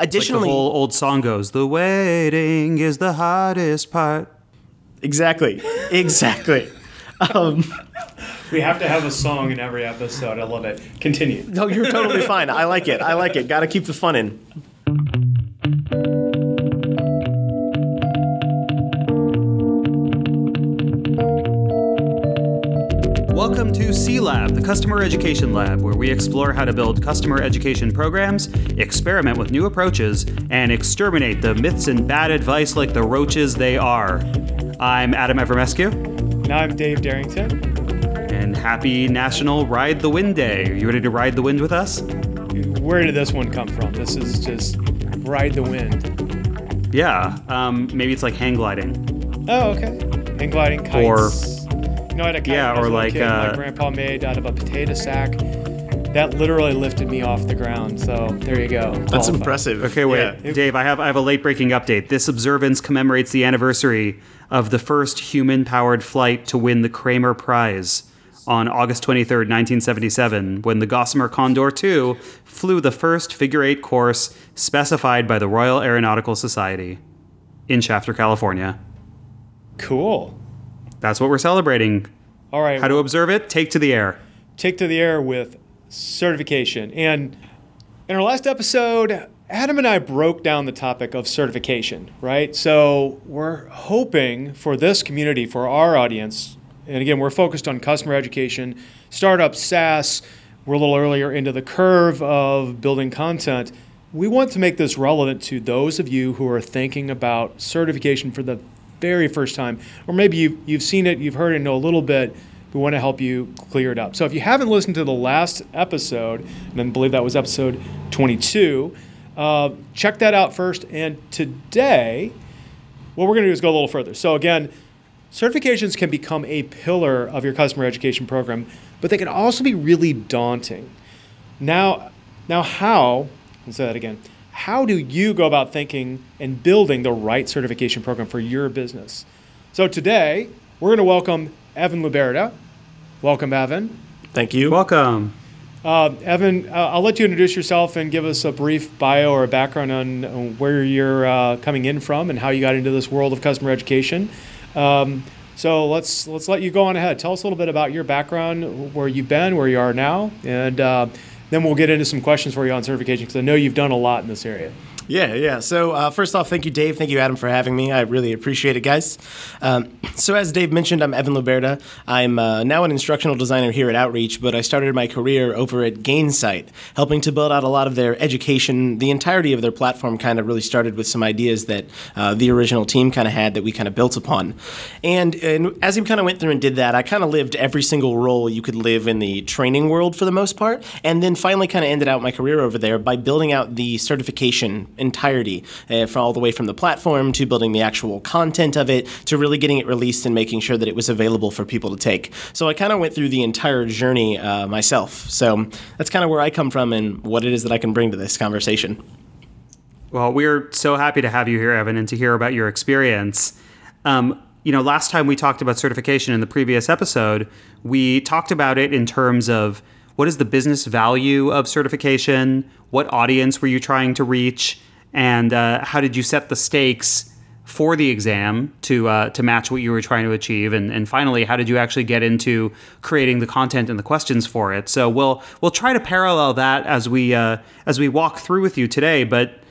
Additionally, like the whole old song goes, "The waiting is the hardest part." Exactly. Exactly. um, we have to have a song in every episode. I love it. Continue. No, you're totally fine. I like it. I like it. Got to keep the fun in. To C Lab, the Customer Education Lab, where we explore how to build customer education programs, experiment with new approaches, and exterminate the myths and bad advice like the roaches they are. I'm Adam Avramescu. And I'm Dave Derington. And happy National Ride the Wind Day. Are you ready to ride the wind with us? Where did this one come from? This is just ride the wind. Yeah, um, maybe it's like hang gliding. Oh, okay. Hang gliding, kites. Or know, I had a kite yeah, or like uh, my grandpa made out of a potato sack. That literally lifted me off the ground. So there you go. That's Qualified. impressive. Okay, wait, yeah. Dave. I have I have a late breaking update. This observance commemorates the anniversary of the first human powered flight to win the Kremer Prize on August 23rd, 1977, when the Gossamer Condor II flew the first figure eight course specified by the Royal Aeronautical Society in Shafter, California. Cool. That's what we're celebrating. All right. How to observe it? Take to the air. Take to the air with certification. And in our last episode, Adam and I broke down the topic of certification, right? So we're hoping for this community, for our audience, and again, we're focused on customer education, startup, SaaS. We're a little earlier into the curve of building content. We want to make this relevant to those of you who are thinking about certification for the very first time, or maybe you've, you've seen it, you've heard it, know a little bit. We want to help you clear it up. So if you haven't listened to the last episode, and I believe that was episode 22, uh, check that out first. And today, what we're going to do is go a little further. So again, certifications can become a pillar of your customer education program, but they can also be really daunting. Now, now how? Let's say that again how do you go about thinking and building the right certification program for your business? So today, we're going to welcome Evan Luberda. Welcome, Evan. Thank you. Welcome. Uh, Evan, uh, I'll let you introduce yourself and give us a brief bio or a background on, on where you're uh, coming in from and how you got into this world of customer education. Um, so let's let's let you go on ahead. Tell us a little bit about your background, where you've been, where you are now, and uh, then we'll get into some questions for you on certification because I know you've done a lot in this area. Yeah, yeah. So uh, first off, thank you, Dave. Thank you, Adam, for having me. I really appreciate it, guys. Um, so as Dave mentioned, I'm Evan Luberda. I'm uh, now an instructional designer here at Outreach, but I started my career over at Gainsight, helping to build out a lot of their education. The entirety of their platform kind of really started with some ideas that uh, the original team kind of had that we kind of built upon. And, and as we kind of went through and did that, I kind of lived every single role you could live in the training world for the most part, and then finally kind of ended out my career over there by building out the certification entirety, uh, from all the way from the platform to building the actual content of it to really getting it released and making sure that it was available for people to take. So I kind of went through the entire journey uh, myself. So that's kind of where I come from and what it is that I can bring to this conversation. Well, we're so happy to have you here, Evan, and to hear about your experience. Um, you know, last time we talked about certification in the previous episode, we talked about it in terms of what is the business value of certification? What audience were you trying to reach? And uh, how did you set the stakes for the exam to uh, to match what you were trying to achieve? And, and finally how did you actually get into creating the content and the questions for it? So we'll we'll try to parallel that as we uh, as we walk through with you today but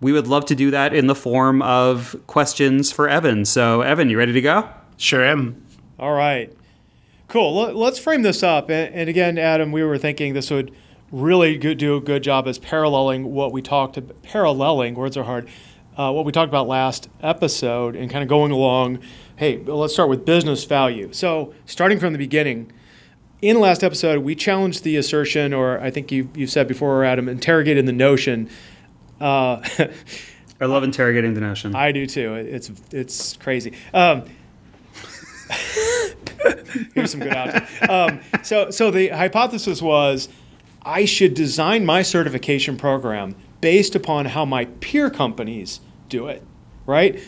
we would love to do that in the form of questions for Evan. So Evan you ready to go? Sure am. All right. Cool. Let's frame this up. And again Adam we were thinking this would really good, do a good job as paralleling what we talked about, paralleling, words are hard, uh, what we talked about last episode and kind of going along, hey, let's start with business value. So starting from the beginning, in the last episode, we challenged the assertion, or I think you, you've said before, Adam, interrogated the notion. Uh, I love interrogating the notion. I do too. It's it's crazy. Um, here's some good output. Um, so so the hypothesis was I should design my certification program based upon how my peer companies do it, right?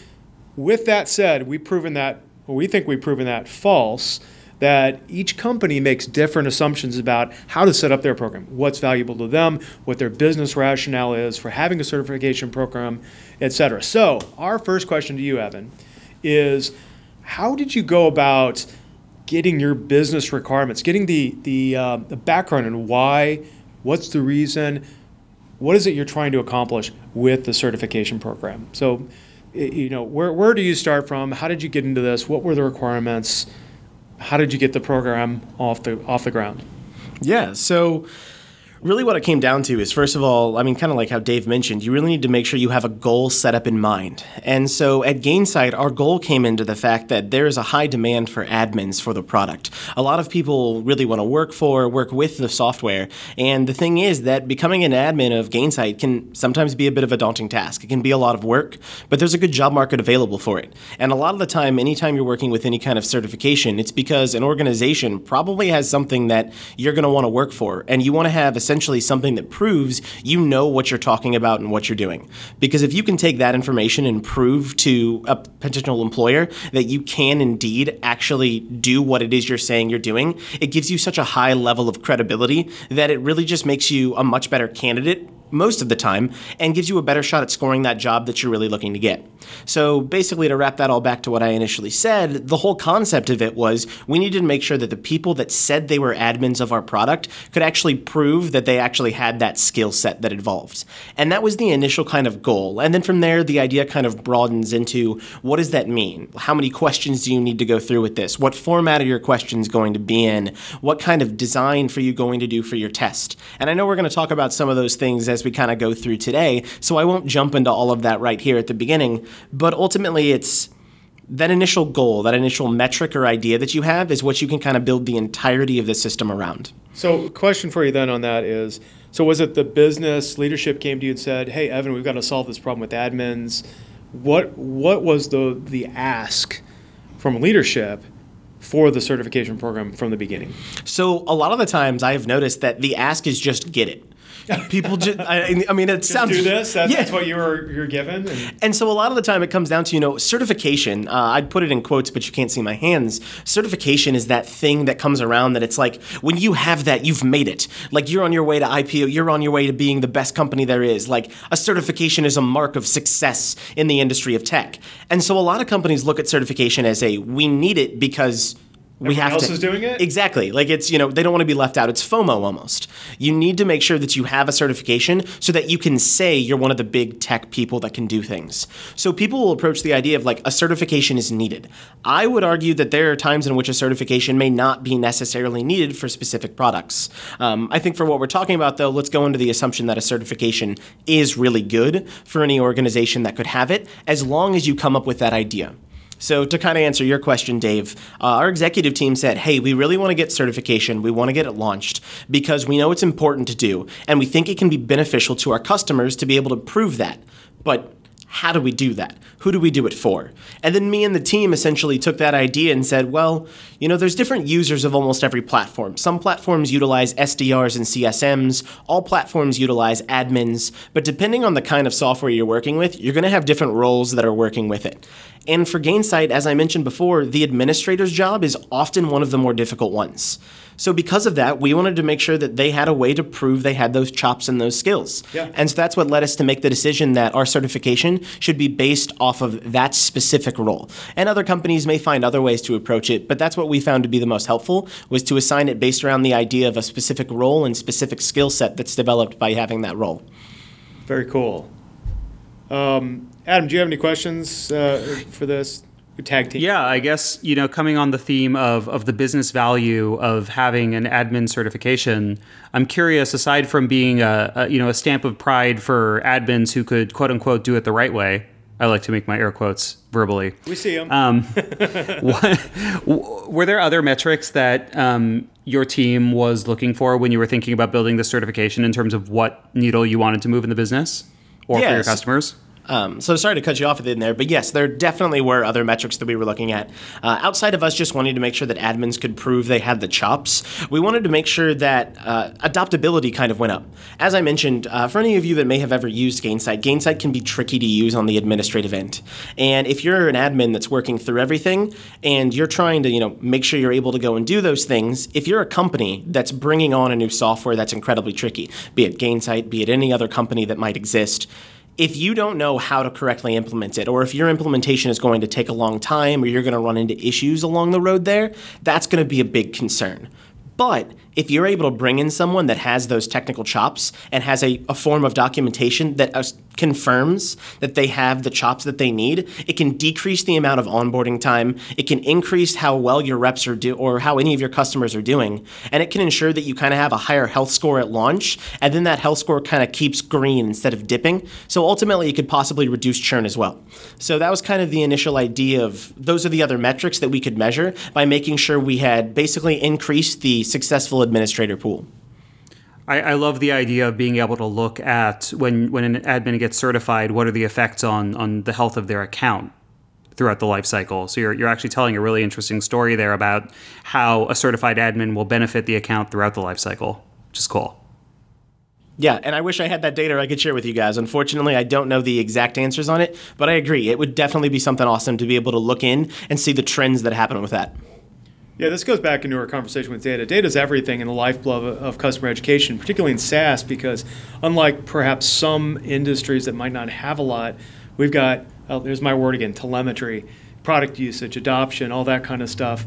With that said, we've proven that, well, we think we've proven that false, that each company makes different assumptions about how to set up their program, what's valuable to them, what their business rationale is for having a certification program, et cetera. So, our first question to you, Evan, is how did you go about getting your business requirements, getting the the, uh, the background and why, what's the reason, what is it you're trying to accomplish with the certification program? So, you know, where where do you start from? How did you get into this? What were the requirements? How did you get the program off the off the ground? Yeah, so really what it came down to is first of all, I mean, kind of like how Dave mentioned, you really need to make sure you have a goal set up in mind. And so at Gainsight, our goal came into the fact that there is a high demand for admins for the product. A lot of people really want to work for, work with the software. And the thing is that becoming an admin of Gainsight can sometimes be a bit of a daunting task. It can be a lot of work, but there's a good job market available for it. And a lot of the time, anytime you're working with any kind of certification, it's because an organization probably has something that you're going to want to work for. And you want to have a essentially something that proves you know what you're talking about and what you're doing. Because if you can take that information and prove to a potential employer that you can indeed actually do what it is you're saying you're doing, it gives you such a high level of credibility that it really just makes you a much better candidate most of the time and gives you a better shot at scoring that job that you're really looking to get. So basically, to wrap that all back to what I initially said, the whole concept of it was we needed to make sure that the people that said they were admins of our product could actually prove that they actually had that skill set that involved. And that was the initial kind of goal. And then from there, the idea kind of broadens into what does that mean? How many questions do you need to go through with this? What format are your questions going to be in? What kind of design for you going to do for your test? And I know we're going to talk about some of those things as we kind of go through today, so I won't jump into all of that right here at the beginning. But ultimately, it's that initial goal, that initial metric or idea that you have is what you can kind of build the entirety of the system around. So, question for you then on that is so was it the business leadership came to you and said, "Hey, Evan, we've got to solve this problem with admins." What what was the the ask from leadership for the certification program from the beginning? So, a lot of the times I have noticed that the ask is just get it. People just, I, I mean, it Just sounds. do this. That, yeah. That's what you were you're given. And And so a lot of the time it comes down to, you know, certification. Uh, I'd put it in quotes, but you can't see my hands. Certification is that thing that comes around that it's like when you have that, you've made it. Like you're on your way to IPO, you're on your way to being the best company there is. Like a certification is a mark of success in the industry of tech. And so a lot of companies look at certification as a we need it because we Everyone have else to is doing it? exactly. Like it's you know they don't want to be left out. It's fomo almost. You need to make sure that you have a certification so that you can say you're one of the big tech people that can do things. So people will approach the idea of like a certification is needed. I would argue that there are times in which a certification may not be necessarily needed for specific products. Um, i think for what we're talking about though let's go into the assumption that a certification is really good for any organization that could have it as long as you come up with that idea so, to kind of answer your question, Dave, uh, our executive team said, hey, we really want to get certification. We want to get it launched because we know it's important to do, and we think it can be beneficial to our customers to be able to prove that. But how do we do that? Who do we do it for? And then me and the team essentially took that idea and said, well, you know, there's different users of almost every platform. Some platforms utilize SDRs and CSMs, all platforms utilize admins, but depending on the kind of software you're working with, you're going to have different roles that are working with it. And for Gainsight, as I mentioned before, the administrator's job is often one of the more difficult ones. So because of that, we wanted to make sure that they had a way to prove they had those chops and those skills. Yeah. And so that's what led us to make the decision that our certification should be based off of that specific role. And other companies may find other ways to approach it, but that's what we found to be the most helpful was to assign it based around the idea of a specific role and specific skill set that's developed by having that role. very cool. Um, Adam, do you have any questions uh, for this tag team? Yeah, I guess you know, coming on the theme of of the business value of having an admin certification, I'm curious. Aside from being a, a you know a stamp of pride for admins who could quote unquote do it the right way, I like to make my air quotes verbally. We see them. Um, what, were there other metrics that um, your team was looking for when you were thinking about building the certification in terms of what needle you wanted to move in the business or for your customers? Um, so sorry to cut you off in there, but yes, there definitely were other metrics that we were looking at. Uh, outside of us just wanting to make sure that admins could prove they had the chops, we wanted to make sure that uh, adoptability kind of went up. As I mentioned, uh, for any of you that may have ever used Gainsight, Gainsight can be tricky to use on the administrative end. And if you're an admin that's working through everything and you're trying to, you know, make sure you're able to go and do those things, if you're a company that's bringing on a new software that's incredibly tricky, be it Gainsight, be it any other company that might exist, if you don't know how to correctly implement it, or if your implementation is going to take a long time, or you're going to run into issues along the road there, that's going to be a big concern. But if you're able to bring in someone that has those technical chops and has a, a form of documentation that uh, confirms that they have the chops that they need, it can decrease the amount of onboarding time. It can increase how well your reps are do or how any of your customers are doing, and it can ensure that you kind of have a higher health score at launch, and then that health score kind of keeps green instead of dipping. So ultimately, it could possibly reduce churn as well. So that was kind of the initial idea of those are the other metrics that we could measure by making sure we had basically increased the successful administrator pool. I, I, love the idea of being able to look at when when an admin gets certified, what are the effects on on the health of their account throughout the life cycle. So you're, you're actually telling a really interesting story there about how a certified admin will benefit the account throughout the life cycle, which is cool. Yeah, and I wish I had that data I could share with you guys. Unfortunately, I don't know the exact answers on it, but I agree. It would definitely be something awesome to be able to look in and see the trends that happen with that. Yeah, this goes back into our conversation with data. Data is everything in the lifeblood of customer education, particularly in SaaS, because unlike perhaps some industries that might not have a lot, we've got, oh, there's my word again, telemetry, product usage, adoption, all that kind of stuff.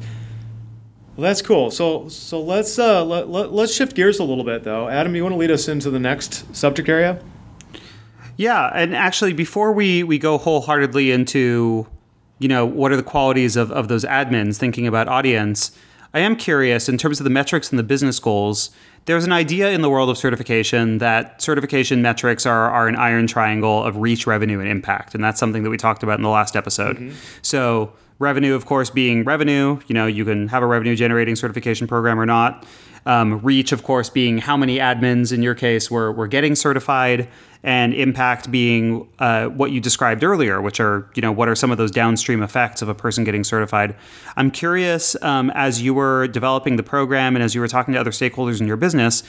Well, that's cool. So, so let's uh, let, let, let's shift gears a little bit, though. Adam, you want to lead us into the next subject area? Yeah, and actually, before we we go wholeheartedly into you know, what are the qualities of, of those admins thinking about audience? I am curious in terms of the metrics and the business goals. There's an idea in the world of certification that certification metrics are, are an iron triangle of reach, revenue, and impact. And that's something that we talked about in the last episode. Mm-hmm. So, revenue, of course, being revenue, you know, you can have a revenue generating certification program or not. Um, reach, of course, being how many admins in your case were, were getting certified, and impact being uh, what you described earlier, which are you know what are some of those downstream effects of a person getting certified. I'm curious um, as you were developing the program and as you were talking to other stakeholders in your business.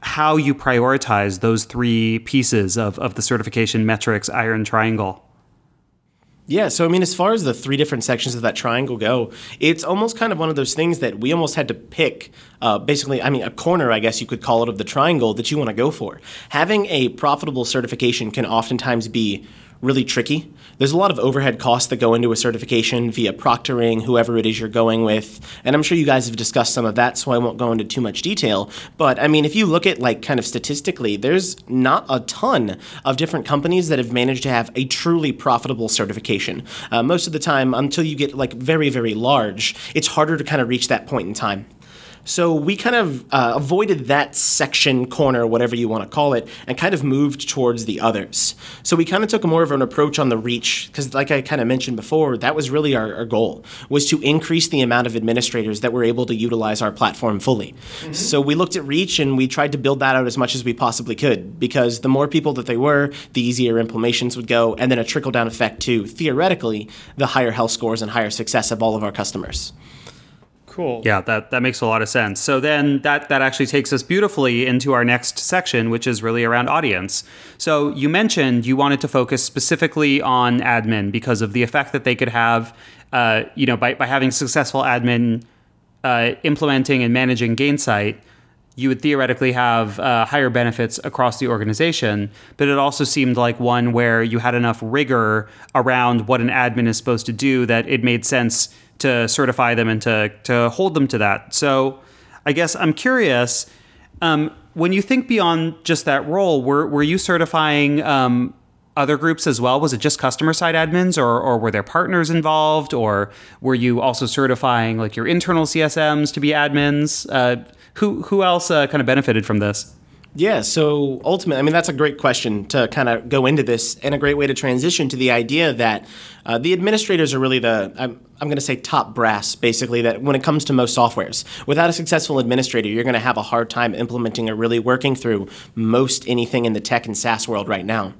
How you prioritize those three pieces of, of the certification metrics iron triangle? Yeah, so I mean, as far as the three different sections of that triangle go, it's almost kind of one of those things that we almost had to pick, uh, basically, I mean, a corner, I guess you could call it, of the triangle that you want to go for. Having a profitable certification can oftentimes be really tricky. There's a lot of overhead costs that go into a certification via proctoring, whoever it is you're going with. And I'm sure you guys have discussed some of that, so I won't go into too much detail. But I mean, if you look at like kind of statistically, there's not a ton of different companies that have managed to have a truly profitable certification. Uh, most of the time, until you get like very, very large, it's harder to kind of reach that point in time. So we kind of uh, avoided that section, corner, whatever you want to call it, and kind of moved towards the others. So we kind of took more of an approach on the reach, because like I kind of mentioned before, that was really our, our, goal, was to increase the amount of administrators that were able to utilize our platform fully. Mm-hmm. So we looked at reach and we tried to build that out as much as we possibly could, because the more people that they were, the easier implementations would go, and then a trickle down effect to, theoretically, the higher health scores and higher success of all of our customers. Cool. Yeah, that, that makes a lot of sense. So then that, that actually takes us beautifully into our next section, which is really around audience. So you mentioned you wanted to focus specifically on admin because of the effect that they could have, uh, you know, by, by having successful admin uh, implementing and managing Gainsight you would theoretically have uh, higher benefits across the organization, but it also seemed like one where you had enough rigor around what an admin is supposed to do that it made sense to certify them and to, to hold them to that. So I guess I'm curious um, when you think beyond just that role, were, were you certifying um, other groups as well? Was it just customer side admins or, or were there partners involved or were you also certifying like your internal CSMs to be admins? Uh, who, who else uh, kind of benefited from this? Yeah, so ultimately, I mean, that's a great question to kind of go into this and a great way to transition to the idea that uh, the administrators are really the, I'm, I'm going to say top brass, basically, that when it comes to most softwares. Without a successful administrator, you're going to have a hard time implementing or really working through most anything in the tech and SaaS world right now.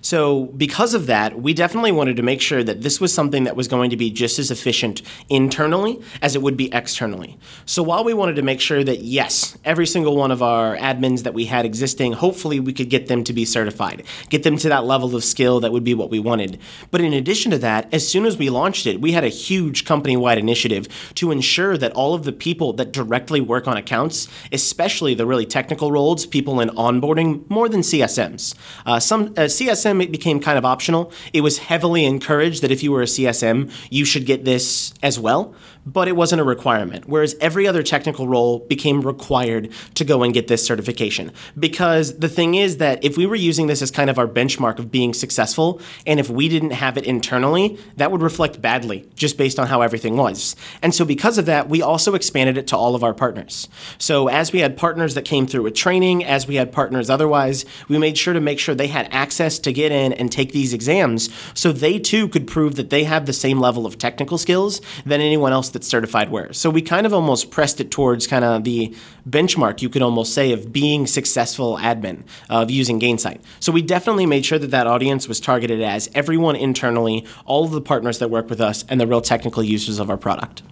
So, because of that, we definitely wanted to make sure that this was something that was going to be just as efficient internally as it would be externally. So, while we wanted to make sure that, yes, every single one of our admins that we had existing, hopefully we could get them to be certified, get them to that level of skill that would be what we wanted. But in addition to that, as soon as we launched it, we had a huge company wide initiative to ensure that all of the people that directly work on accounts, especially the really technical roles, people in onboarding, more than CSMs. Uh, some uh, CSM it became kind of optional. It was heavily encouraged that if you were a CSM, you should get this as well but it wasn't a requirement. Whereas every other technical role became required to go and get this certification. Because the thing is that if we were using this as kind of our benchmark of being successful, and if we didn't have it internally, that would reflect badly just based on how everything was. And so because of that, we also expanded it to all of our partners. So as we had partners that came through with training, as we had partners otherwise, we made sure to make sure they had access to get in and take these exams so they too could prove that they have the same level of technical skills than anyone else certified wears. So we kind of almost pressed it towards kind of the benchmark, you could almost say, of being successful admin, of using Gainsight. So we definitely made sure that that audience was targeted as everyone internally, all of the partners that work with us, and the real technical users of our product.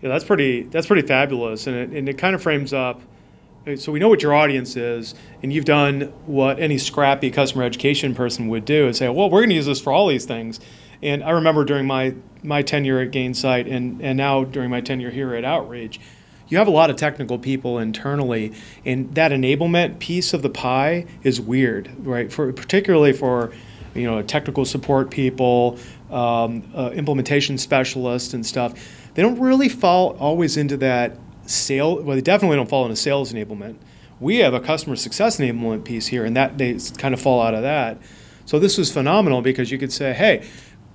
Yeah, that's pretty. That's pretty fabulous, and it, and it kind of frames up. So we know what your audience is, and you've done what any scrappy customer education person would do and say, "Well, we're going to use this for all these things." And I remember during my, my tenure at Gainsight and, and now during my tenure here at Outreach, you have a lot of technical people internally, and that enablement piece of the pie is weird, right? For particularly for you know technical support people, um, uh, implementation specialists, and stuff. They don't really fall always into that sale. Well, they definitely don't fall into sales enablement. We have a customer success enablement piece here, and that they kind of fall out of that. So this was phenomenal because you could say, hey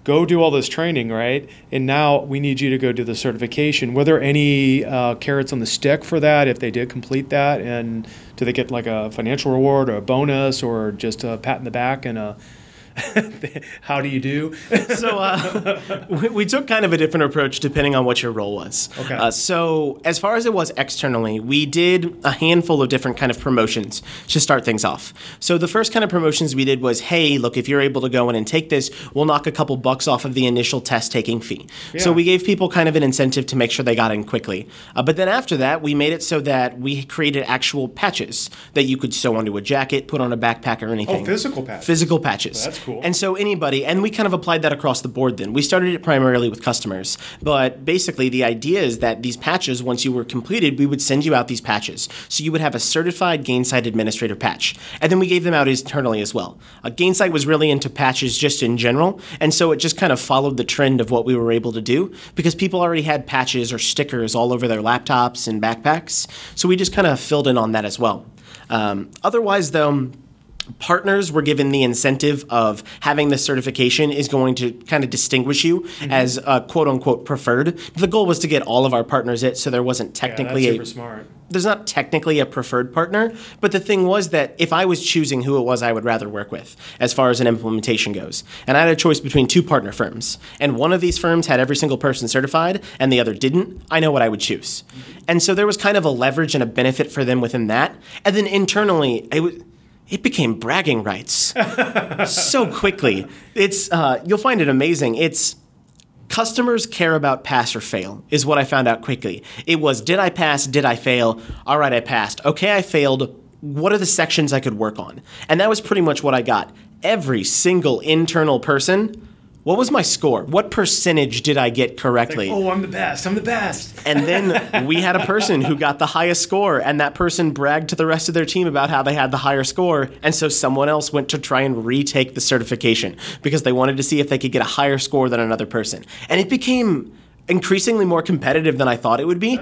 go do all this training, right? And now we need you to go do the certification. Were there any uh, carrots on the stick for that if they did complete that? And do they get like a financial reward or a bonus or just a pat in the back and a How do you do? so uh, we, we, took kind of a different approach depending on what your role was. Okay. Uh, so as far as it was externally, we did a handful of different kind of promotions to start things off. So the first kind of promotions we did was, hey, look, if you're able to go in and take this, we'll knock a couple bucks off of the initial test taking fee. Yeah. So we gave people kind of an incentive to make sure they got in quickly. Uh, but then after that, we made it so that we created actual patches that you could sew onto a jacket, put on a backpack, or anything. Oh, physical patches. Physical patches. That's cool. And so anybody, and we kind of applied that across the board then. We started it primarily with customers, but basically the idea is that these patches, once you were completed, we would send you out these patches. So you would have a certified Gainsight administrator patch. And then we gave them out internally as well. Uh, Gainsight was really into patches just in general, and so it just kind of followed the trend of what we were able to do because people already had patches or stickers all over their laptops and backpacks. So we just kind of filled in on that as well. Um, otherwise, though, partners were given the incentive of having this certification is going to kind of distinguish you mm-hmm. as a quote unquote preferred. The goal was to get all of our partners it, so there wasn't technically yeah, a smart. There's not technically a preferred partner, but the thing was that if I was choosing who it was I would rather work with as far as an implementation goes, and I had a choice between two partner firms, and one of these firms had every single person certified and the other didn't, I know what I would choose. Mm-hmm. And so there was kind of a leverage and a benefit for them within that. And then internally, it was it became bragging rights so quickly. It's uh, you'll find it amazing. It's customers care about pass or fail is what I found out quickly. It was did I pass? Did I fail? All right, I passed. Okay, I failed. What are the sections I could work on? And that was pretty much what I got. Every single internal person what was my score? What percentage did I get correctly? Like, oh, I'm the best. I'm the best. And then we had a person who got the highest score, and that person bragged to the rest of their team about how they had the higher score. And so someone else went to try and retake the certification because they wanted to see if they could get a higher score than another person. And it became increasingly more competitive than I thought it would be,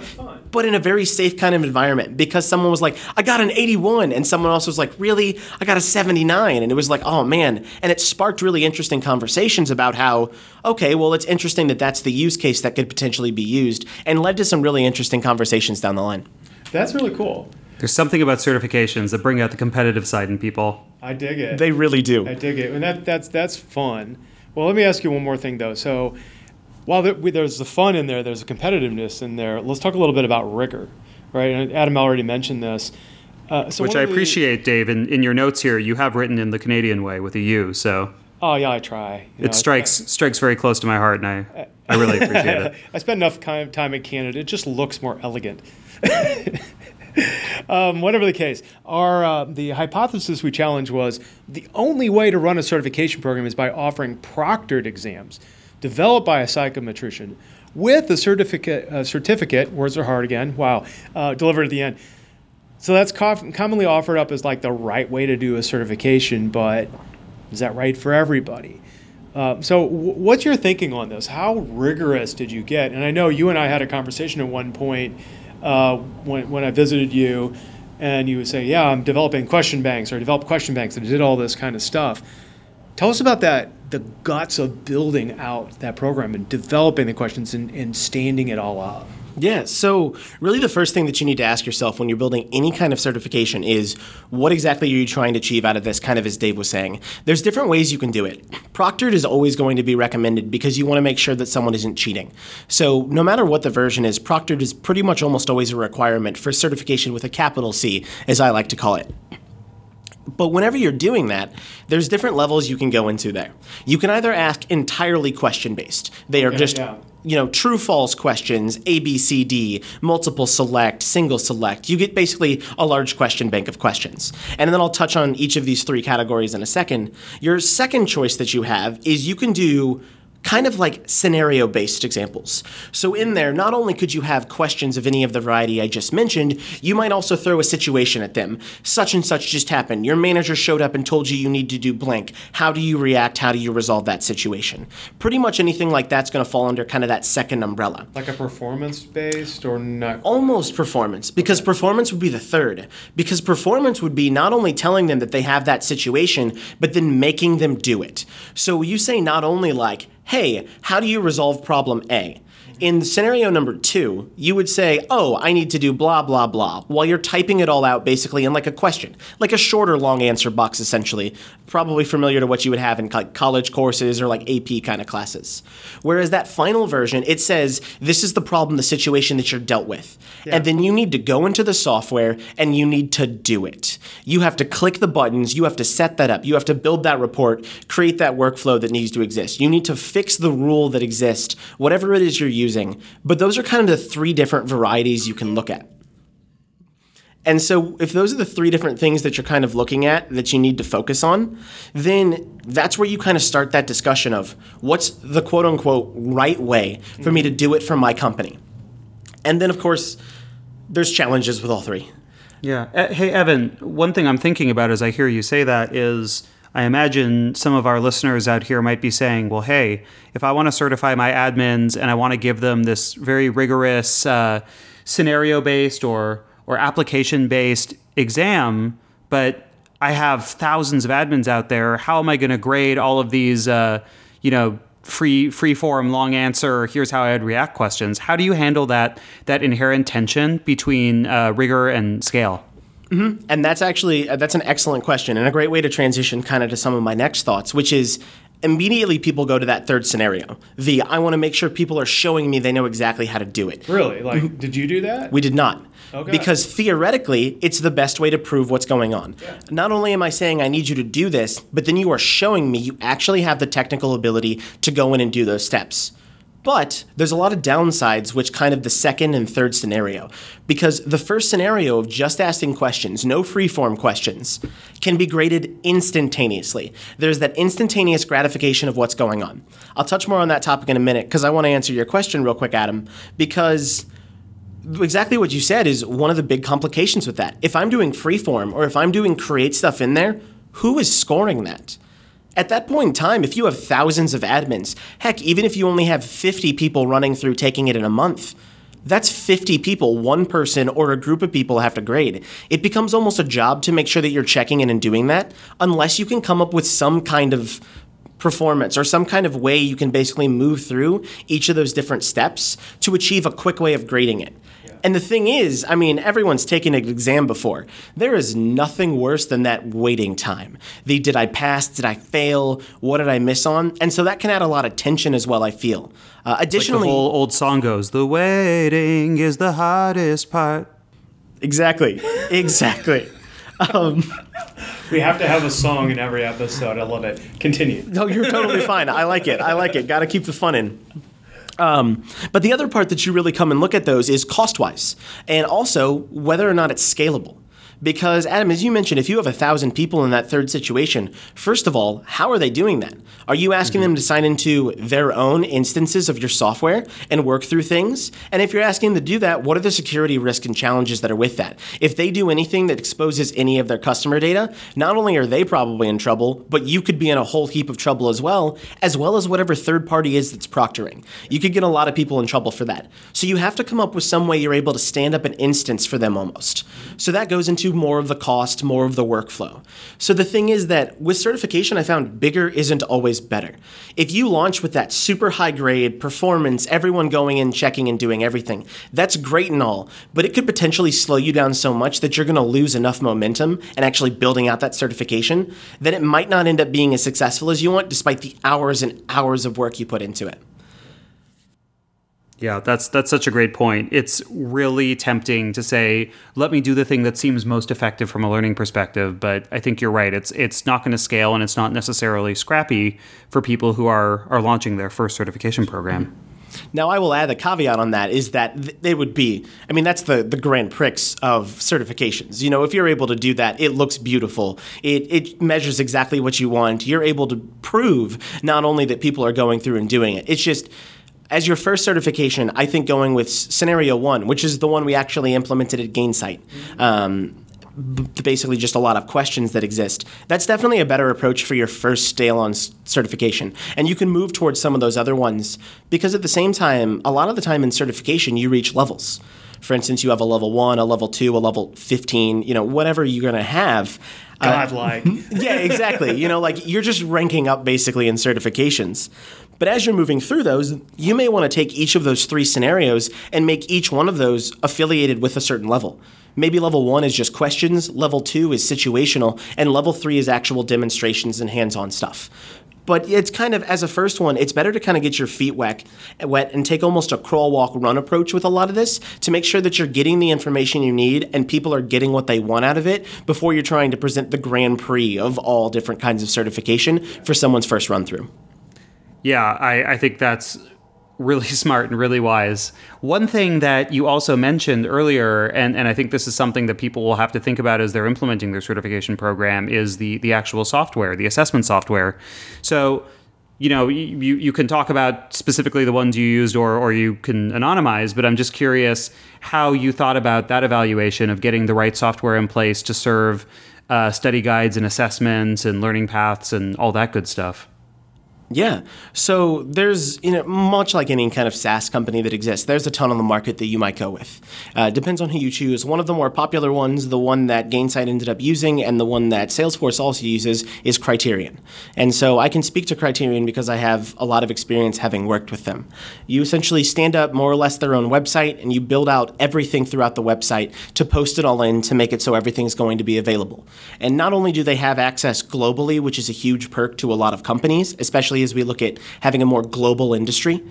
but in a very safe kind of environment because someone was like, I got an 81, and someone else was like, Really? I got a 79. And it was like, Oh man. And it sparked really interesting conversations about how, okay, well, it's interesting that that's the use case that could potentially be used, and led to some really interesting conversations down the line. That's really cool. There's something about certifications that bring out the competitive side in people. I dig it. They really do. I dig it. And that, that's, that's fun. Well, let me ask you one more thing, though. So, while there's the fun in there, there's a competitiveness in there. Let's talk a little bit about rigor, right? And Adam already mentioned this. Uh, so Which I of the- appreciate, Dave. In, in your notes here, you have written in the Canadian way with a U, so Oh yeah, I try. You know, it I- strikes strikes very close to my heart, and I I really appreciate it. I spend enough time time in Canada. It just looks more elegant. um, whatever the case, our uh, the hypothesis we challenged was the only way to run a certification program is by offering proctored exams developed by a psychometrician with a certificate. Uh, certificate words are hard again. Wow, uh, delivered at the end. So that's commonly offered up as like the right way to do a certification, but is that right for everybody? Uh, so, w- what's your thinking on this? How rigorous did you get? And I know you and I had a conversation at one point uh, when, when I visited you, and you would say, "Yeah, I'm developing question banks, or I developed question banks, and I did all this kind of stuff." Tell us about that, the guts of building out that program and developing the questions and, and standing it all up. Yeah, so really the first thing that you need to ask yourself when you're building any kind of certification is what exactly are you trying to achieve out of this, kind of as Dave was saying. There's different ways you can do it. Proctored is always going to be recommended because you want to make sure that someone isn't cheating. So no matter what the version is, proctored is pretty much almost always a requirement for certification with a capital C, as I like to call it. But whenever you're doing that, there's different levels you can go into there. You can either ask entirely question based. They are Okay, just yeah. you know, true false questions, A, B, C, D, multiple select, single select. You get basically a large question bank of questions. And then I'll touch on each of these three categories in a second. Your second choice that you have is you can do kind of like scenario based examples. So in there, not only could you have questions of any of the variety I just mentioned, you might also throw a situation at them. Such and such just happened. Your manager showed up and told you you need to do blank. How do you react? How do you resolve that situation? Pretty much anything like that's going to fall under kind of that second umbrella Like a performance based or not? almost performance because performance would be the third because performance would be not only telling them that they have that situation but then making them do it so you say not only like hey how do you resolve problem a in scenario number two, you would say, Oh, I need to do blah, blah, blah, while you're typing it all out basically in like a question, like a shorter long answer box essentially, probably familiar to what you would have in like college courses or like AP kind of classes. Whereas that final version, it says, This is the problem, the situation that you're dealt with. And then you need to go into the software and you need to do it. You have to click the buttons, you have to set that up, you have to build that report, create that workflow that needs to exist. You need to fix the rule that exists, whatever it is you're using. But those are kind of the three different varieties you can look at. And so, if those are the three different things that you're kind of looking at that you need to focus on, then that's where you kind of start that discussion of what's the quote unquote right way for me to do it for my company. And then, of course, there's challenges with all three. Yeah. Uh, Hey, Evan, one thing I'm thinking about as I hear you say that is I imagine some of our listeners out here might be saying, well, hey, if I want to certify my admins and I want to give them this very rigorous uh, scenario based or, or application based exam, but I have thousands of admins out there, how am I going to grade all of these, uh, you know, free free form long answer here's how i'd react questions? How do you handle that that inherent tension between uh, rigor and scale And that's actually uh, that's an excellent question and a great way to transition kind of to some of my next thoughts, which is immediately people go to that third scenario. The I want to make sure people are showing me they know exactly how to do it. Really? Like, did you do that? We did not. Okay. Because theoretically, it's the best way to prove what's going on. Not only am I saying I need you to do this, but then you are showing me you actually have the technical ability to go in and do those steps. But there's a lot of downsides, which kind of the second and third scenario. Because the first scenario of just asking questions, no free-form questions, can be graded instantaneously. There's that instantaneous gratification of what's going on. I'll touch more on that topic in a minute because I want to answer your question real quick, Adam. Because exactly what you said is one of the big complications with that. If I'm doing freeform or if I'm doing create stuff in there, who is scoring that? At that point in time, if you have thousands of admins, heck, even if you only have 50 people running through taking it in a month, that's 50 people, one person or a group of people have to grade. It becomes almost a job to make sure that you're checking in and doing that, unless you can come up with some kind of performance or some kind of way you can basically move through each of those different steps to achieve a quick way of grading it. And the thing is, I mean, everyone's taken an exam before. There is nothing worse than that waiting time. The did I pass? Did I fail? What did I miss on? And so that can add a lot of tension as well, I feel. Uh, like the whole old song goes the waiting is the hardest part Exactly. Exactly. Um, we have to have a song in every episode. I love it. Continue. No, you're totally fine. I like it. I like it. Got to keep the fun in. Um, but the other part that you really come and look at those is cost wise, and also whether or not it's scalable. Because, Adam, as you mentioned, if you have a thousand people in that third situation, first of all, how are they doing that? Are you asking mm-hmm. them to sign into their own instances of your software and work through things? And if you're asking them to do that, what are the security risks and challenges that are with that? If they do anything that exposes any of their customer data, not only are they probably in trouble, but you could be in a whole heap of trouble as well, as well as whatever third party is that's proctoring. You could get a lot of people in trouble for that. So you have to come up with some way you're able to stand up an instance for them almost. So that goes into more of the cost, more of the workflow. So the thing is that with certification, I found bigger isn't always better. If you launch with that super high grade performance, everyone going in, checking, and doing everything, that's great and all, but it could potentially slow you down so much that you're going to lose enough momentum and actually building out that certification that it might not end up being as successful as you want, despite the hours and hours of work you put into it. Yeah, that's that's such a great point. It's really tempting to say, "Let me do the thing that seems most effective from a learning perspective," but I think you're right. It's it's not going to scale and it's not necessarily scrappy for people who are are launching their first certification program. Now, I will add a caveat on that is that th- it would be, I mean, that's the, the grand prix of certifications. You know, if you're able to do that, it looks beautiful. It, it measures exactly what you want. You're able to prove not only that people are going through and doing it, it's just, as your first certification, I think going with scenario one, which is the one we actually implemented at Gainsight. Um, basically just a lot of questions that exist. That's definitely a better approach for your first stale on certification. And you can move towards some of those other ones because at the same time, a lot of the time in certification, you reach levels. For instance, you have a level one, a level two, a level 15, you know, whatever you're going to have. Uh, Godlike. Uh, yeah, exactly. you know, like you're just ranking up basically in certifications. But as you're moving through those, you may want to take each of those three scenarios and make each one of those affiliated with a certain level. Maybe level one is just questions, level two is situational, and level three is actual demonstrations and hands on stuff. But it's kind of, as a first one, it's better to kind of get your feet wet, wet and take almost a crawl, walk, run approach with a lot of this to make sure that you're getting the information you need and people are getting what they want out of it before you're trying to present the Grand Prix of all different kinds of certification for someone's first run through. Yeah, I, I think that's really smart and really wise. One thing that you also mentioned earlier, and, and I think this is something that people will have to think about as they're implementing their certification program, is the, the actual software, the assessment software. So, you know, you, you can talk about specifically the ones you used or, or you can anonymize, but I'm just curious how you thought about that evaluation of getting the right software in place to serve uh, study guides and assessments and learning paths and all that good stuff. Yeah. So there's, you know, much like any kind of SaaS company that exists, there's a ton on the market that you might go with. Uh, depends on who you choose. One of the more popular ones, the one that Gainsight ended up using, and the one that Salesforce also uses, is Kryterion. And so I can speak to Kryterion because I have a lot of experience having worked with them. You essentially stand up more or less their own website, and you build out everything throughout the website to post it all in to make it so everything's going to be available. And not only do they have access globally, which is a huge perk to a lot of companies, especially especially as we look at having a more global industry.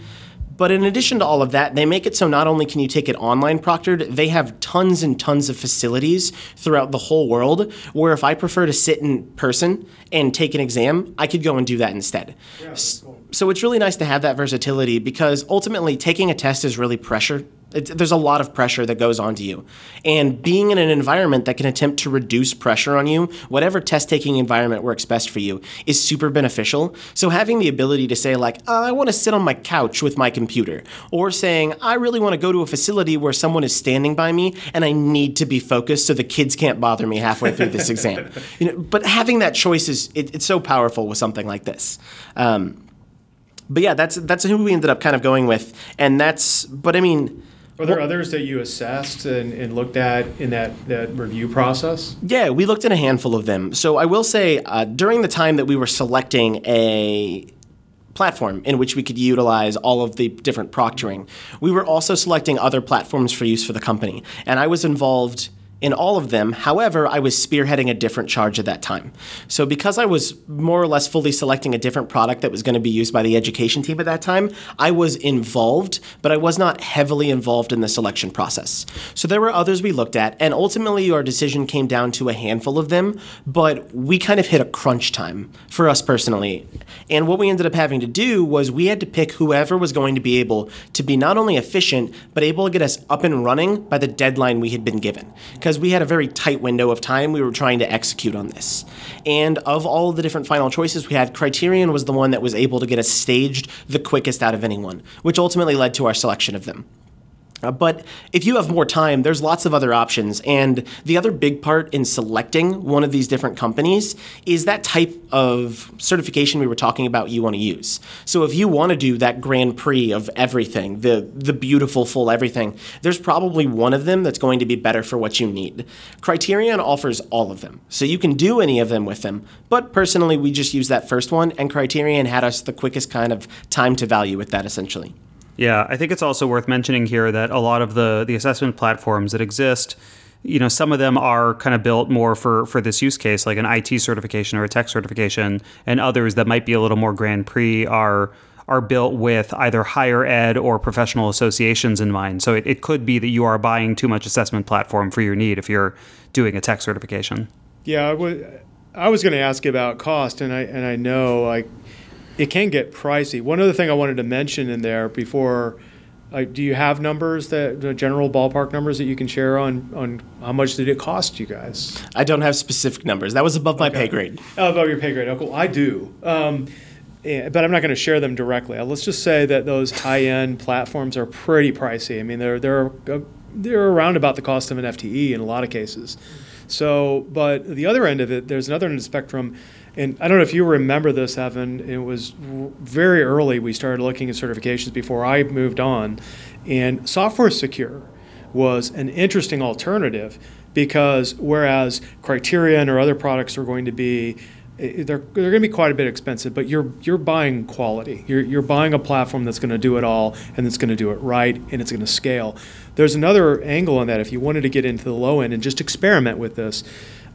But in addition to all of that, they make it so not only can you take it online proctored, they have tons and tons of facilities throughout the whole world where if I prefer to sit in person and take an exam, I could go and do that instead. Yeah, cool. So it's really nice to have that versatility because ultimately taking a test is really pressure there's a lot of pressure that goes onto you. And being in an environment that can attempt to reduce pressure on you, whatever test taking environment works best for you, is super beneficial. So having the ability to say, like, oh, I want to sit on my couch with my computer, or saying, I really want to go to a facility where someone is standing by me and I need to be focused so the kids can't bother me halfway through this exam. You know, but having that choice is it, it's so powerful with something like this. Um, but yeah, that's that's who we ended up kind of going with, and that's. But I mean, are there others that you assessed and, and, looked at in that, that review process? Yeah, we looked at a handful of them. So I will say, uh, during the time that we were selecting a platform in which we could utilize all of the different proctoring, we were also selecting other platforms for use for the company. And I was involved in all of them. However, I was spearheading a different charge at that time. So, because I was more or less fully selecting a different product that was going to be used by the education team at that time, I was involved, but I was not heavily involved in the selection process. So, there were others we looked at, and ultimately our decision came down to a handful of them, but we kind of hit a crunch time for us personally. And what we ended up having to do was we had to pick whoever was going to be able to be not only efficient, but able to get us up and running by the deadline we had been given because we had a very tight window of time we were trying to execute on this. And of all the different final choices we had, Kryterion was the one that was able to get us staged the quickest out of anyone, which ultimately led to our selection of them. Uh, but if you have more time, there's lots of other options. And the other big part in selecting one of these different companies is that type of certification we were talking about you want to use. So if you want to do that Grand Prix of everything, the, the beautiful full everything, there's probably one of them that's going to be better for what you need. Kryterion offers all of them. So you can do any of them with them. But personally, we just use that first one, and Kryterion had us the quickest kind of time to value with that essentially. Yeah, I think it's also worth mentioning here that a lot of the the assessment platforms that exist, you know, some of them are kind of built more for for this use case, like an IT certification or a tech certification, and others that might be a little more Grand Prix are are built with either higher ed or professional associations in mind. So it, it could be that you are buying too much assessment platform for your need if you're doing a tech certification. Yeah, I was, I was going to ask about cost, and I and I know like it can get pricey. One other thing I wanted to mention in there before, uh, do you have numbers that the general ballpark numbers that you can share on on how much did it cost you guys? I don't have specific numbers. That was above my pay grade. Oh, above your pay grade. Cool. I do. Um, but I'm not going to share them directly. Let's just say that those high-end platforms are pretty pricey. I mean, they're they're uh, they're around about the cost of an FTE in a lot of cases. So, but the other end of it, there's another end of the spectrum and I don't know if you remember this, Evan. It was very early we started looking at certifications before I moved on. And Software Secure was an interesting alternative because whereas Kryterion or other products are going to be they're, they're going to be quite a bit expensive, but you're you're buying quality. You're, you're buying a platform that's going to do it all and that's going to do it right and it's going to scale. There's another angle on that. If you wanted to get into the low end and just experiment with this,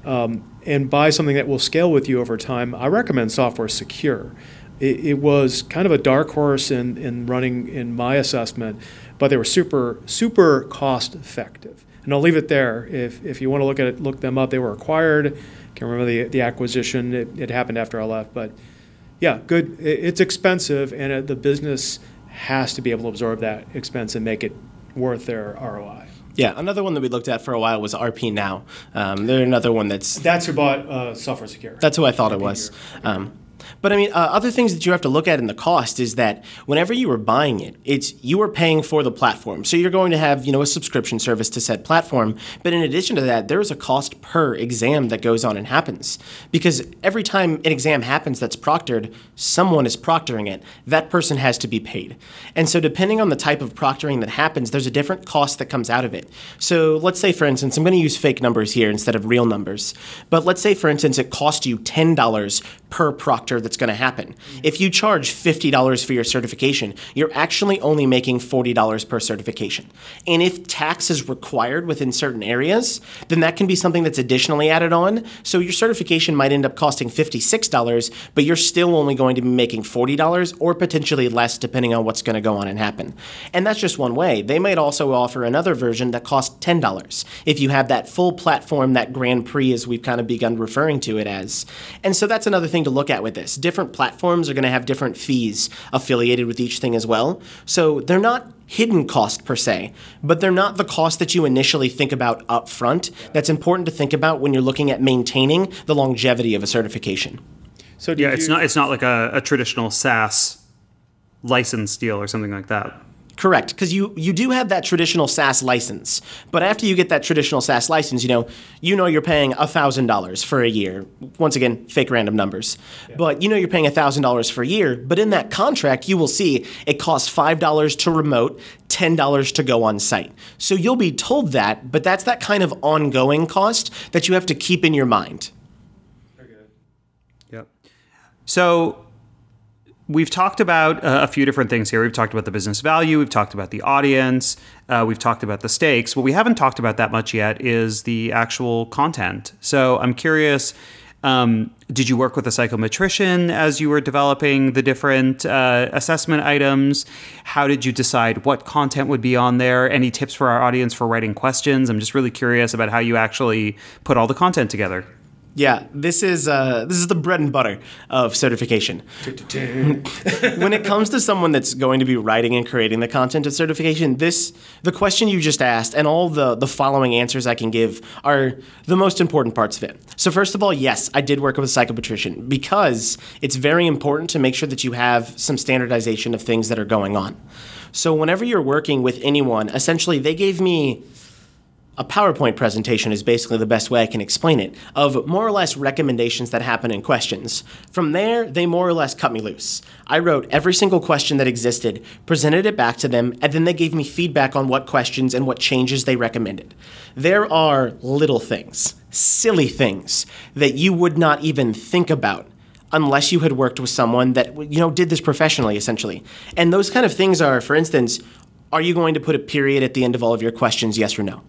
um, and buy something that will scale with you over time, I recommend Software Secure. It, it, was kind of a dark horse in, in running in my assessment, but they were super, super cost effective. And I'll leave it there. If, if you want to look at it, look them up. They were acquired. Can't remember the, the acquisition. It, it happened after I left. But yeah, good. It, it's expensive, and it, the business has to be able to absorb that expense and make it worth their ROI. Yeah, another one that we looked at for a while was RP Now. Um, they're another one that's that's who bought uh, Software Secure. That's who I thought RP it was. Um, but I mean, uh, other things that you have to look at in the cost is that whenever you are buying it, it's you are paying for the platform. So you're going to have you know a subscription service to said platform. But in addition to that, there is a cost per exam that goes on and happens because every time an exam happens that's proctored, someone is proctoring it. That person has to be paid. And so depending on the type of proctoring that happens, there's a different cost that comes out of it. So let's say, for instance, I'm going to use fake numbers here instead of real numbers. But let's say, for instance, it costs you ten dollars per proctor that's going to happen. If you charge $50 for your certification, you're actually only making $40 per certification. And if tax is required within certain areas, then that can be something that's additionally added on. So your certification might end up costing $56, but you're still only going to be making $40 or potentially less depending on what's going to go on and happen. And that's just one way. They might also offer another version that costs $10 if you have that full platform, that Grand Prix, as we've kind of begun referring to it as. And so that's another thing to look at with this different platforms are going to have different fees affiliated with each thing as well. So they're not hidden cost per se, but they're not the cost that you initially think about up front. That's important to think about when you're looking at maintaining the longevity of a certification. So yeah, it's not it's not like a, a traditional SaaS license deal or something like that. Correct, because you you do have that traditional SaaS license, but after you get that traditional SaaS license, you know you know you're paying thousand dollars for a year. Once again, fake random numbers, yeah. but you know you're paying thousand dollars for a year. But in that contract, you will see it costs five dollars to remote, ten dollars to go on site. So you'll be told that, but that's that kind of ongoing cost that you have to keep in your mind. Very good. Yep. So we've talked about uh, a few different things here. We've talked about the business value, we've talked about the audience, uh, we've talked about the stakes. What we haven't talked about that much yet is the actual content. So I'm curious. Um, did you work with a psychometrician as you were developing the different uh, assessment items? How did you decide what content would be on there? Any tips for our audience for writing questions? I'm just really curious about how you actually put all the content together. Yeah, this is uh, this is the bread and butter of certification. when it comes to someone that's going to be writing and creating the content of certification, this the question you just asked and all the the following answers I can give are the most important parts of it. So first of all, yes, I did work with a psychometrician because it's very important to make sure that you have some standardization of things that are going on. So whenever you're working with anyone, essentially they gave me a PowerPoint presentation is basically the best way I can explain it, of more or less recommendations that happen in questions. From there, they more or less cut me loose. I wrote every single question that existed, presented it back to them, and then they gave me feedback on what questions and what changes they recommended. There are little things, silly things, that you would not even think about unless you had worked with someone that you know did this professionally essentially. And those kind of things are for instance, are you going to put a period at the end of all of your questions yes or no?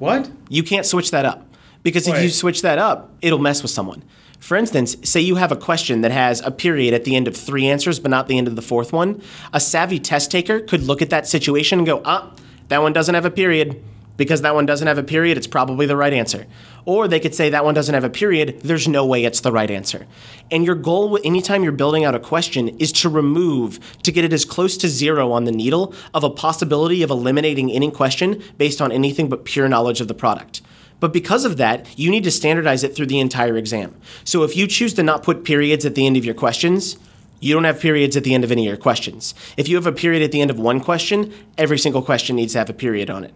What? You can't switch that up because if you switch that up, it'll mess with someone. For instance, say you have a question that has a period at the end of three answers, but not the end of the fourth one. A savvy test taker could look at that situation and go, ah, that one doesn't have a period. Because that one doesn't have a period, it's probably the right answer. Or they could say that one doesn't have a period, there's no way it's the right answer. And your goal, anytime you're building out a question, is to remove, to get it as close to zero on the needle of a possibility of eliminating any question based on anything but pure knowledge of the product. But because of that, you need to standardize it through the entire exam. So if you choose to not put periods at the end of your questions, you don't have periods at the end of any of your questions. If you have a period at the end of one question, every single question needs to have a period on it.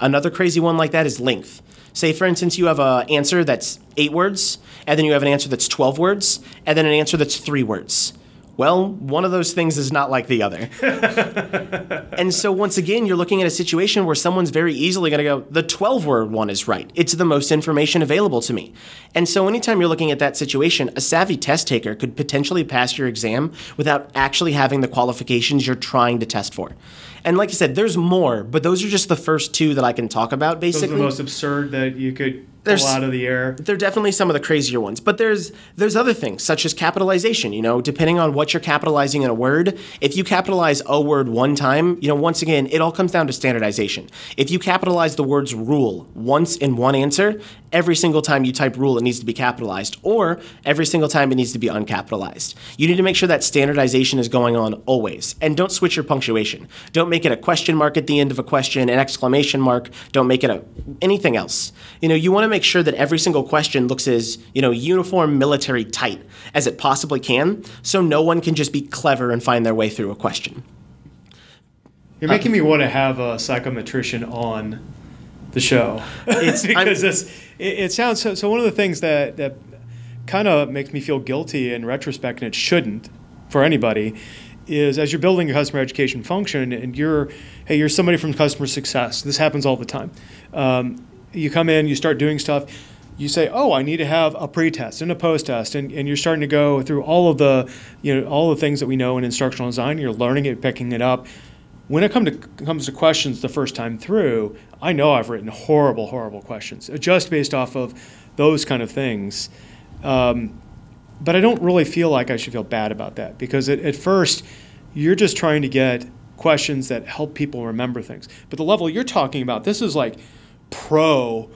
Another crazy one like that is length. Say, for instance, you have an answer that's eight words, and then you have an answer that's 12 words, and then an answer that's three words. Well, one of those things is not like the other. and so, once again, you're looking at a situation where someone's very easily going to go, the 12 word one is right. It's the most information available to me. And so, anytime you're looking at that situation, a savvy test taker could potentially pass your exam without actually having the qualifications you're trying to test for. And like I said, there's more, but those are just the first two that I can talk about, Basically, Those are the most absurd that you could There's- pull out of the air. they're definitely some of the crazier ones but there's there's other things such as capitalization you know depending on what you're capitalizing in a word if you capitalize a word one time you know once again it all comes down to standardization if you capitalize the words rule once in one answer every single time you type rule it needs to be capitalized or every single time it needs to be uncapitalized. You need to make sure that standardization is going on always and don't switch your punctuation. Don't make it a question mark at the end of a question an exclamation mark. Don't make it a anything else. You know you want to make sure that every single question looks as you know uniform military tight as it possibly can so no one can just be clever and find their way through a question. You're making me want to have a psychometrician on the show. It's- I'm- because this, it, it sounds so. So one of the things that that kind of makes me feel guilty in retrospect, and it shouldn't for anybody, is as you're building a customer education function, and you're hey, you're somebody from customer success. This happens all the time. Um, you come in, you start doing stuff. You say, "Oh, I need to have a pre-test and a post-test," and, and you're starting to go through all of the, you know, all the things that we know in instructional design. You're learning it, picking it up when it come to, comes to questions the first time through, I know I've written horrible, horrible questions uh, just based off of those kind of things. Um, but I don't really feel like I should feel bad about that because at, at first, you're just trying to get questions that help people remember things. But the level you're talking about, this is like pro,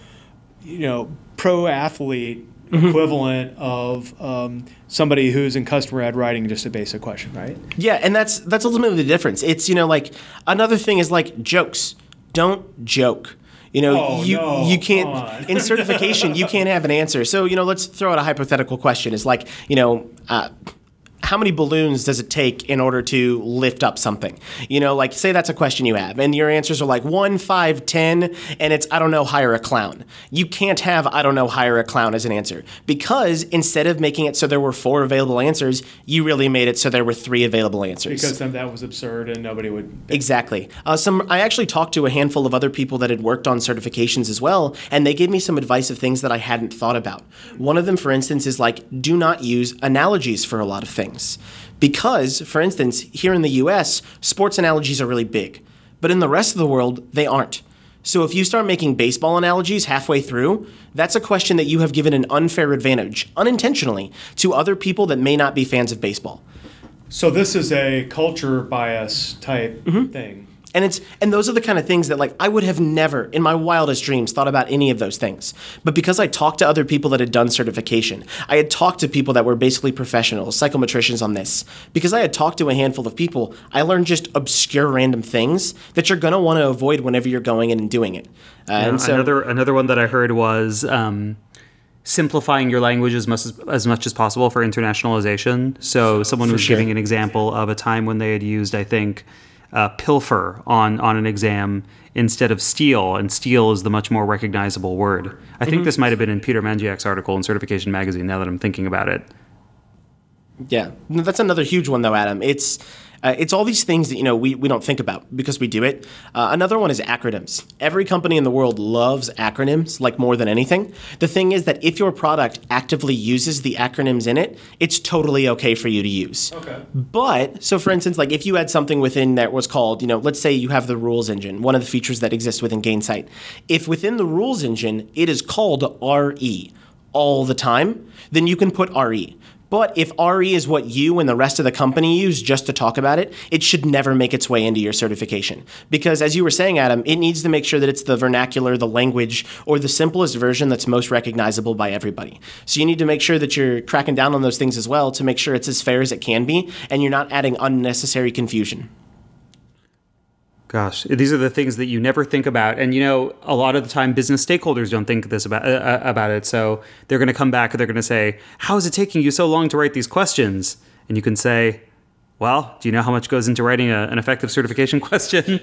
you know, pro athlete equivalent of um, somebody who's in customer ed writing just a basic question, right? Yeah, and that's that's ultimately the difference. It's you know like another thing is like jokes. Don't joke. You know, Oh, you no, you can't in certification you can't have an answer. So you know, let's throw out a hypothetical question. It's like you know. Uh, how many balloons does it take in order to lift up something? You know, like say that's a question you have, and your answers are like one, five, ten, and it's I don't know, hire a clown. You can't have I don't know, hire a clown as an answer because instead of making it so there were four available answers, you really made it so there were three available answers. Because then that was absurd and nobody would Exactly. Uh, some I actually talked to a handful of other people that had worked on certifications as well, and they gave me some advice of things that I hadn't thought about. One of them, for instance, is like do not use analogies for a lot of things. Because, for instance, here in the US, sports analogies are really big, but in the rest of the world, they aren't. So if you start making baseball analogies halfway through, that's a question that you have given an unfair advantage, unintentionally, to other people that may not be fans of baseball. So this is a culture bias type mm-hmm. thing. And it's and those are the kind of things that like I would have never in my wildest dreams thought about any of those things. But because I talked to other people that had done certification, I had talked to people that were basically professionals, psychometricians on this. Because I had talked to a handful of people, I learned just obscure random things that you're going to want to avoid whenever you're going in and doing it. Uh, and so another another one that I heard was um, simplifying your language as much as, as much as possible for internationalization. So someone was sure. giving an example of a time when they had used, I think, uh, pilfer on on an exam instead of steal, and steal is the much more recognizable word. I think this might have been in Peter Mangiak's article in Certification Magazine. Now that I'm thinking about it. Yeah, that's another huge one though, Adam. It's uh, it's all these things that you know we, we don't think about because we do it. Uh, another one is acronyms. Every company in the world loves acronyms like more than anything. The thing is that if your product actively uses the acronyms in it, it's totally okay for you to use. Okay. But so for instance, like if you had something within that was called, you know, let's say you have the rules engine, one of the features that exists within Gainsight. If within the rules engine it is called RE all the time, then you can put RE. But if RE is what you and the rest of the company use just to talk about it, it should never make its way into your certification. Because as you were saying, Adam, it needs to make sure that it's the vernacular, the language, or the simplest version that's most recognizable by everybody. So you need to make sure that you're cracking down on those things as well to make sure it's as fair as it can be and you're not adding unnecessary confusion. Gosh, these are the things that you never think about, and you know, a lot of the time, business stakeholders don't think this about uh, about it. So they're going to come back and they're going to say, "How is it taking you so long to write these questions?" And you can say, "Well, do you know how much goes into writing a, an effective certification question?"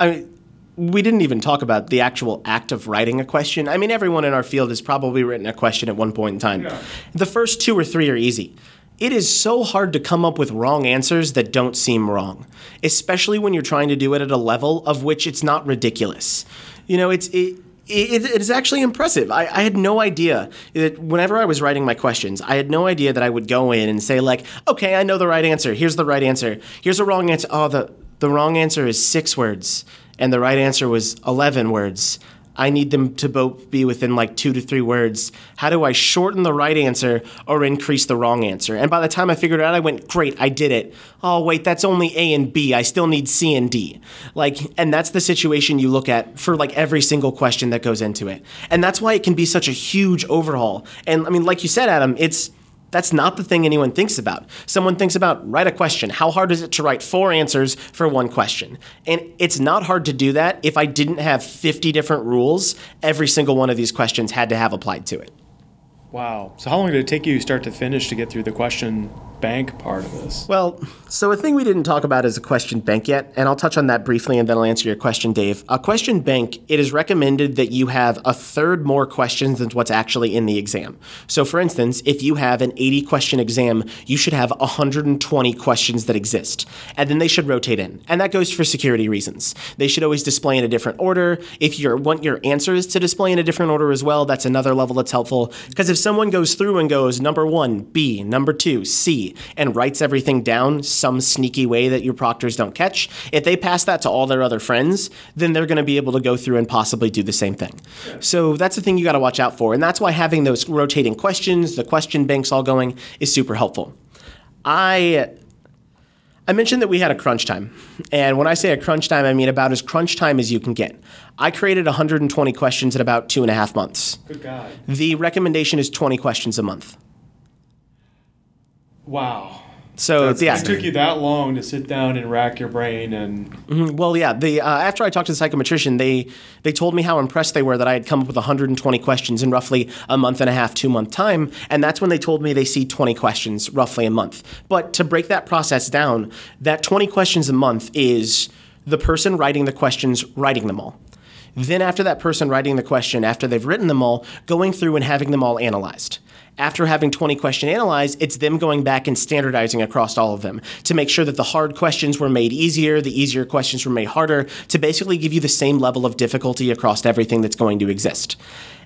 I mean, we didn't even talk about the actual act of writing a question. I mean, everyone in our field has probably written a question at one point in time. The first two or three are easy. It is so hard to come up with wrong answers that don't seem wrong, especially when you're trying to do it at a level of which it's not ridiculous. You know, it's it. It, it is actually impressive. I, I had no idea that whenever I was writing my questions, I had no idea that I would go in and say like, "Okay, I know the right answer. Here's the right answer. Here's a wrong answer. Oh, the the wrong answer is six words, and the right answer was eleven words. I need them to both be within like two to three words. How do I shorten the right answer or increase the wrong answer? And by the time I figured it out, I went, great, I did it. Oh, wait, that's only A and B. I still need C and D. Like, and that's the situation you look at for like every single question that goes into it. And that's why it can be such a huge overhaul. And I mean, like you said, Adam, it's, that's not the thing anyone thinks about. Someone thinks about write a question. How hard is it to write four answers for one question? And it's not hard to do that if I didn't have 50 different rules. Every single one of these questions had to have applied to it. Wow. So how long did it take you start to finish to get through the question bank part of this? Well, so a thing we didn't talk about is a question bank yet, and I'll touch on that briefly and then I'll answer your question, Dave. A question bank, it is recommended that you have a third more questions than what's actually in the exam. So, for instance, if you have an 80 question exam, you should have 120 questions that exist, and then they should rotate in. And that goes for security reasons. They should always display in a different order. If you want your answers to display in a different order as well, that's another level that's helpful. Because if someone goes through and goes number one, B, number two, C, and writes everything down some sneaky way that your proctors don't catch, if they pass that to all their other friends, then they're going to be able to go through and possibly do the same thing. So that's the thing you got to watch out for. And that's why having those rotating questions, the question banks all going, is super helpful. I I mentioned that we had a crunch time. And when I say a crunch time, I mean about as crunch time as you can get. I created 120 questions in about two and a half months. Good God. The recommendation is 20 questions a month. Wow. So yeah, It took you that long to sit down and rack your brain and well, yeah. The uh, after I talked to the psychometrician, they they told me how impressed they were that I had come up with 120 questions in roughly a month and a half, two month time, and that's when they told me they see 20 questions roughly a month. But to break that process down, that 20 questions a month is the person writing the questions writing them all. Then, after that person writing the question, after they've written them all, going through and having them all analyzed. After having 20 question analyzed, it's them going back and standardizing across all of them to make sure that the hard questions were made easier, the easier questions were made harder, to basically give you the same level of difficulty across everything that's going to exist.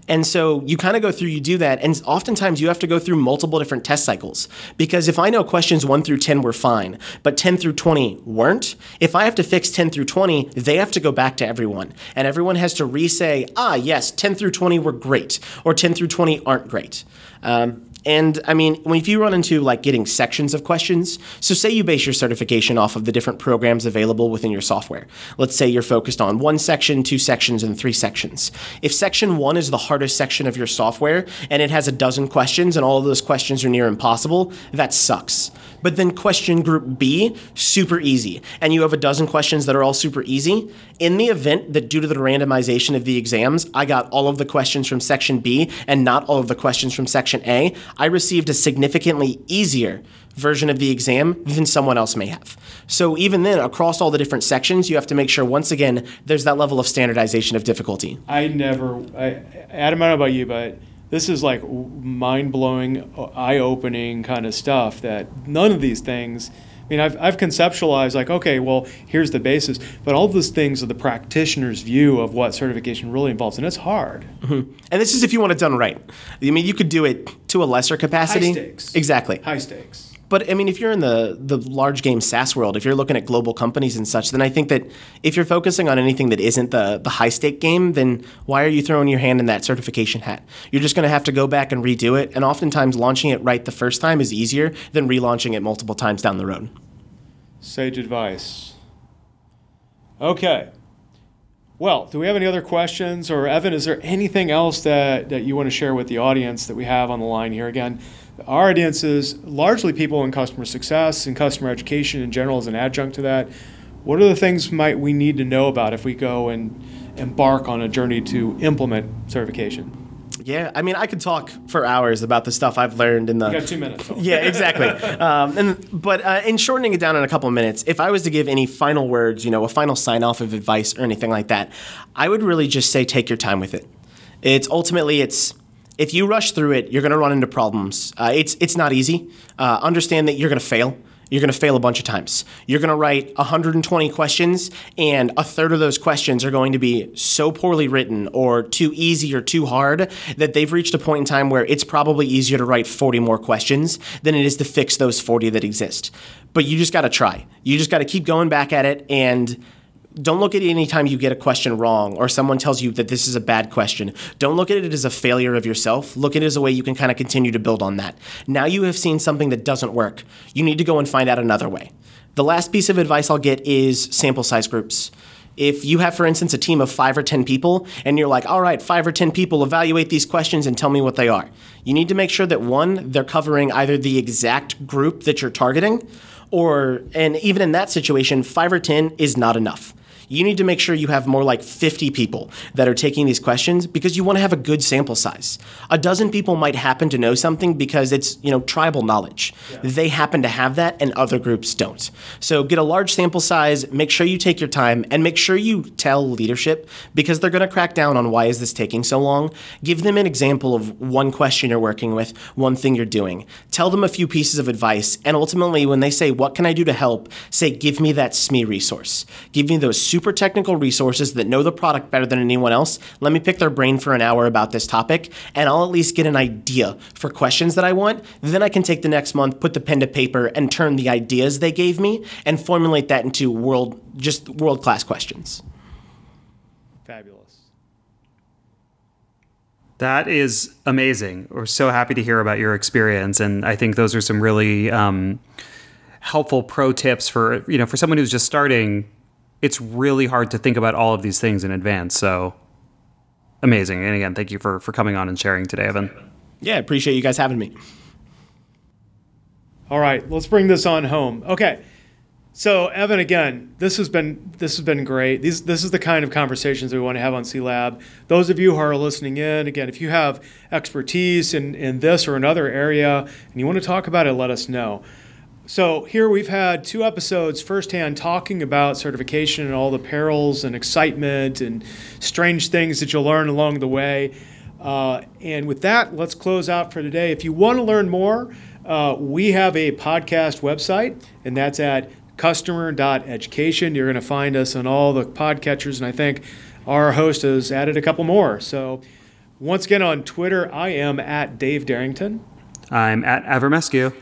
And so you kind of go through, you do that, and oftentimes you have to go through multiple different test cycles. Because if I know questions 1 through 10 were fine, but 10 through 20 weren't, if I have to fix 10 through 20, they have to go back to everyone. And everyone has to re say, ah, yes, 10 through 20 were great, or 10 through 20 aren't great. Um, and I mean, if you run into like getting sections of questions, so say you base your certification off of the different programs available within your software. Let's say you're focused on one section, two sections, and three sections. If section one is the hardest section of your software and it has a dozen questions and all of those questions are near impossible, that sucks. But then question group B, super easy. And you have a dozen questions that are all super easy. In the event that due to the randomization of the exams, I got all of the questions from section B and not all of the questions from section A, I received a significantly easier version of the exam than someone else may have. So even then, across all the different sections, you have to make sure once again there's that level of standardization of difficulty. I never, I, Adam, I don't know about you, but this is like mind blowing, eye opening kind of stuff that none of these things. I mean, I've, I've conceptualized like, okay, well, here's the basis, but all those things are the practitioner's view of what certification really involves, and it's hard. Mm-hmm. And this is if you want it done right. I mean, you could do it to a lesser capacity. High stakes. Exactly. High stakes. But I mean, if you're in the the large game SaaS world, if you're looking at global companies and such, then I think that if you're focusing on anything that isn't the the high stake game, then why are you throwing your hand in that certification hat? You're just going to have to go back and redo it, and oftentimes launching it right the first time is easier than relaunching it multiple times down the road. Sage advice. Okay. Well, do we have any other questions? Or, Evan, is there anything else that, that you want to share with the audience that we have on the line here? Again, our audience is largely people in customer success and customer education in general as an adjunct to that. What are the things might we need to know about if we go and embark on a journey to implement certification? Yeah, I mean, I could talk for hours about the stuff I've learned in the. You got two minutes. So. yeah, exactly. um, and but uh, in shortening it down in a couple of minutes, if I was to give any final words, you know, a final sign off of advice or anything like that, I would really just say take your time with it. It's ultimately it's if you rush through it, you're going to run into problems. Uh, it's it's not easy. Uh, understand that you're going to fail. You're going to fail a bunch of times. You're going to write 120 questions, and a third of those questions are going to be so poorly written or too easy or too hard that they've reached a point in time where it's probably easier to write 40 more questions than it is to fix those 40 that exist. But you just got to try. You just got to keep going back at it and don't look at it anytime you get a question wrong or someone tells you that this is a bad question. Don't look at it as a failure of yourself. Look at it as a way you can kind of continue to build on that. Now you have seen something that doesn't work. You need to go and find out another way. The last piece of advice I'll get is sample size groups. If you have, for instance, a team of five or 10 people, and you're like, all right, five or 10 people, evaluate these questions and tell me what they are. You need to make sure that one, they're covering either the exact group that you're targeting, or, and even in that situation, five or 10 is not enough you need to make sure you have more like 50 people that are taking these questions because you want to have a good sample size. A dozen people might happen to know something because it's, you know, tribal knowledge. Yeah. They happen to have that and other groups don't. So get a large sample size, make sure you take your time and make sure you tell leadership because they're going to crack down on why is this taking so long. Give them an example of one question you're working with, one thing you're doing. Tell them a few pieces of advice and ultimately when they say what can I do to help, say give me that SME resource. Give me those super super technical resources that know the product better than anyone else. Let me pick their brain for an hour about this topic, and I'll at least get an idea for questions that I want. Then I can take the next month, put the pen to paper, and turn the ideas they gave me and formulate that into world just world class questions. Fabulous. That is amazing. We're so happy to hear about your experience, and I think those are some really um, helpful pro tips for you know for someone who's just starting it's really hard to think about all of these things in advance. So amazing. And again, thank you for for coming on and sharing today, Evan. Yeah, appreciate you guys having me. All right, let's bring this on home. Okay. So Evan, again, this has been this has been great. These this is the kind of conversations we want to have on CELab. Those of you who are listening in, again, if you have expertise in, in this or another area and you want to talk about it, let us know. So, here we've had two episodes firsthand talking about certification and all the perils and excitement and strange things that you'll learn along the way. Uh, and with that, let's close out for today. If you want to learn more, uh, we have a podcast website, and that's at customer.education. You're going to find us on all the podcatchers, and I think our host has added a couple more. So, Once again on Twitter, I am at Dave Derington. I'm at Avramescu.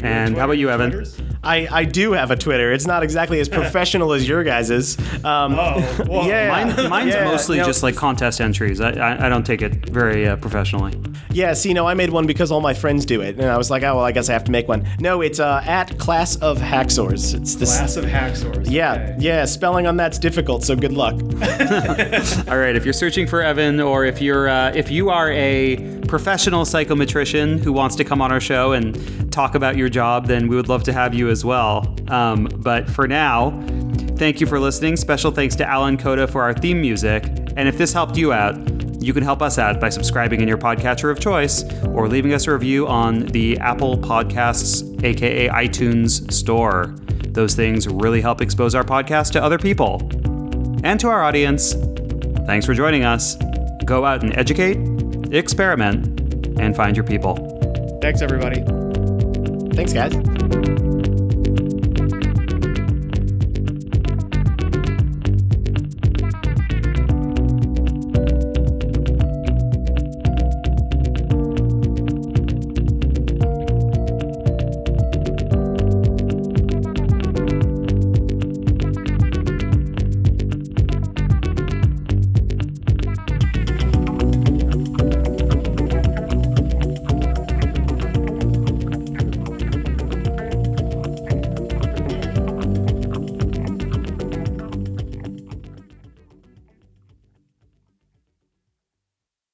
And how about you, Evan? Twitters? I, I do have a Twitter. It's not exactly as professional as your guys's. Um, Oh, well, yeah, Mine, mine's yeah, mostly no, just like contest entries. I, I, I don't take it very uh, professionally. Yeah, see, no, I made one because all my friends do it, and I was like, oh well, I guess I have to make one. No, it's uh, at class of hacksaws. It's this. Class of Hacksaws. yeah, Okay. yeah. Spelling on that's difficult, so good luck. All right, if you're searching for Evan, or if you're uh, if you are a professional psychometrician who wants to come on our show and talk about your job, then we would love to have you as well. Um, but for now, thank you for listening. Special thanks to Alan Coda for our theme music. And if this helped you out, you can help us out by subscribing in your podcatcher of choice or leaving us a review on the Apple Podcasts, aka iTunes store. Those things really help expose our podcast to other people. And to our audience, thanks for joining us. Go out and educate, experiment, and find your people. Thanks, everybody. Thanks, guys.